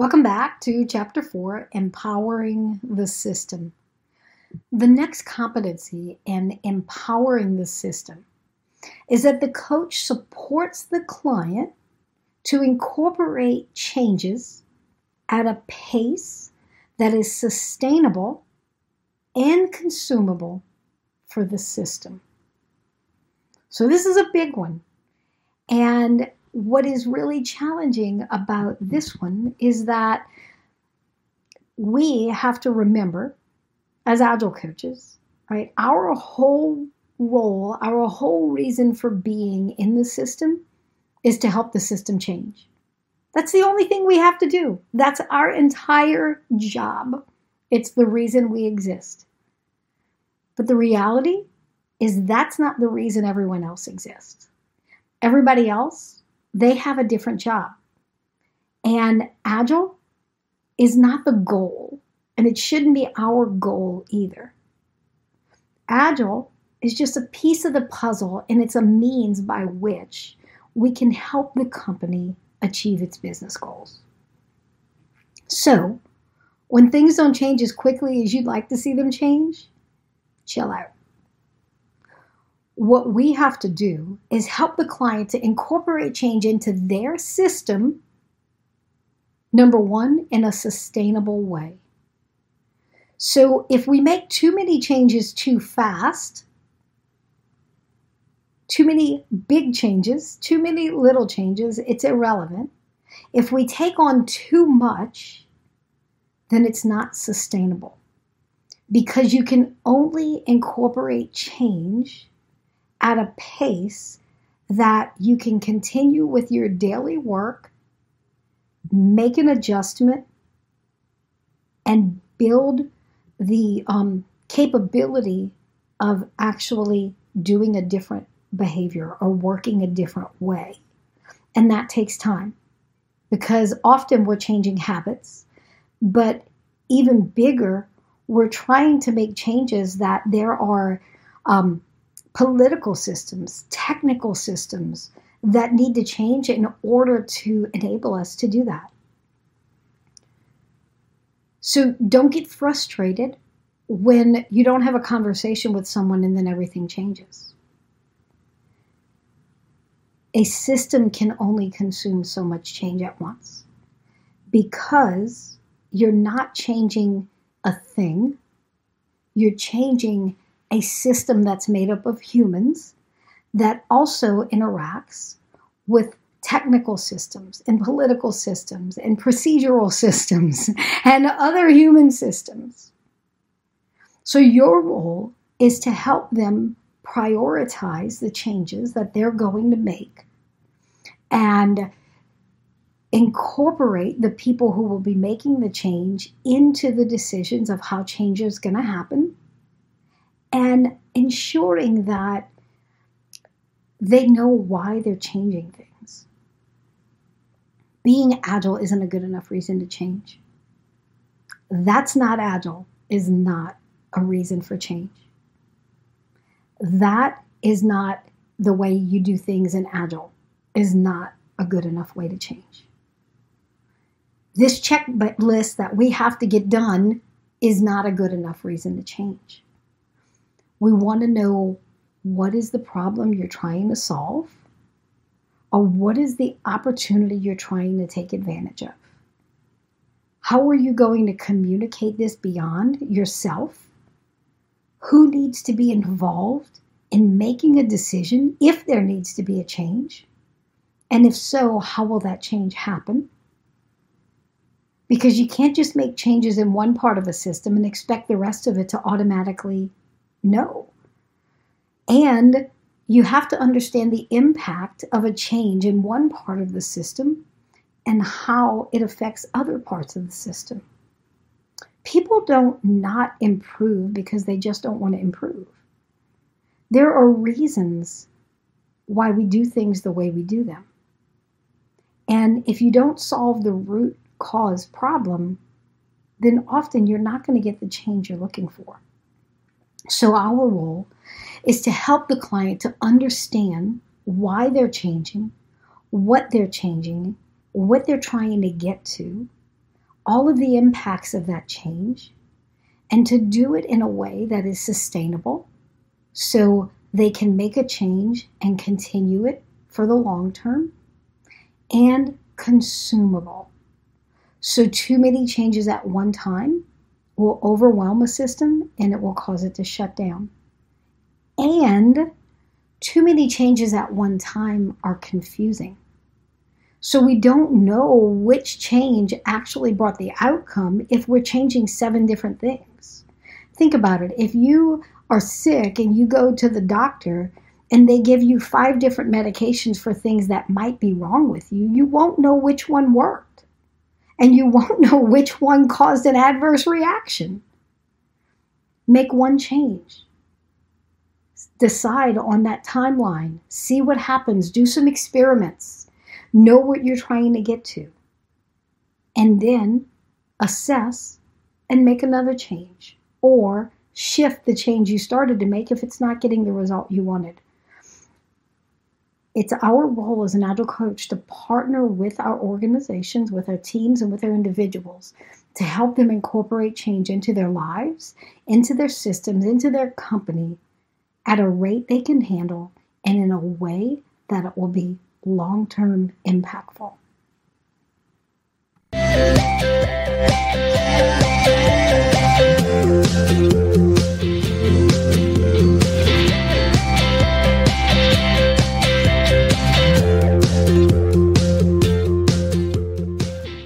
Welcome back to Chapter 4 Empowering the System. The next competency in empowering the system is that the coach supports the client to incorporate changes at a pace that is sustainable and consumable for the system. So, this is a big one. And what is really challenging about this one is that we have to remember, as agile coaches, right, our whole role, our whole reason for being in the system is to help the system change. That's the only thing we have to do. That's our entire job. It's the reason we exist. But the reality is that's not the reason everyone else exists. Everybody else, they have a different job. And agile is not the goal, and it shouldn't be our goal either. Agile is just a piece of the puzzle, and it's a means by which we can help the company achieve its business goals. So, when things don't change as quickly as you'd like to see them change, chill out. What we have to do is help the client to incorporate change into their system, number one, in a sustainable way. So, if we make too many changes too fast, too many big changes, too many little changes, it's irrelevant. If we take on too much, then it's not sustainable because you can only incorporate change at a pace that you can continue with your daily work, make an adjustment, and build the um, capability of actually doing a different behavior or working a different way. And that takes time because often we're changing habits, but even bigger, we're trying to make changes that there are um, political systems, technical systems that need to change in order to enable us to do that. So don't get frustrated when you don't have a conversation with someone and then everything changes a system can only consume so much change at once because you're not changing a thing, you're changing a system that's made up of humans that also interacts with technical systems and political systems and procedural systems and other human systems. So, your role is to help them prioritize the changes that they're going to make and incorporate the people who will be making the change into the decisions of how change is going to happen and ensuring that they know why they're changing things. Being agile isn't a good enough reason to change. That's not agile, is not a reason for change that is not the way you do things in Agile, is not a good enough way to change. This checklist that we have to get done is not a good enough reason to change. We want to know what is the problem you're trying to solve, or what is the opportunity you're trying to take advantage of. How are you going to communicate this beyond yourself who needs to be involved in making a decision if there needs to be a change? And if so, how will that change happen? Because you can't just make changes in one part of a system and expect the rest of it to automatically know. And you have to understand the impact of a change in one part of the system and how it affects other parts of the system people don't not improve because they just don't want to improve. There are reasons why we do things the way we do them. And if you don't solve the root cause problem, then often you're not going to get the change you're looking for. So, our role is to help the client to understand why they're changing, what they're changing, what they're trying to get to, all of the impacts of that change and to do it in a way that is sustainable so they can make a change and continue it for the long term and consumable. So, too many changes at one time will overwhelm a system and it will cause it to shut down. And too many changes at one time are confusing. So we don't know which change actually brought the outcome if we're changing seven different things. Think about it. If you are sick and you go to the doctor and they give you five different medications for things that might be wrong with you, you won't know which one worked. And you won't know which one caused an adverse reaction. Make one change. Decide on that timeline. See what happens. Do some experiments. Know what you're trying to get to. And then assess and make another change. Or shift the change you started to make if it's not getting the result you wanted. It's our role as an agile coach to partner with our organizations, with our teams, and with our individuals to help them incorporate change into their lives, into their systems, into their company at a rate they can handle and in a way that it will be long term impactful.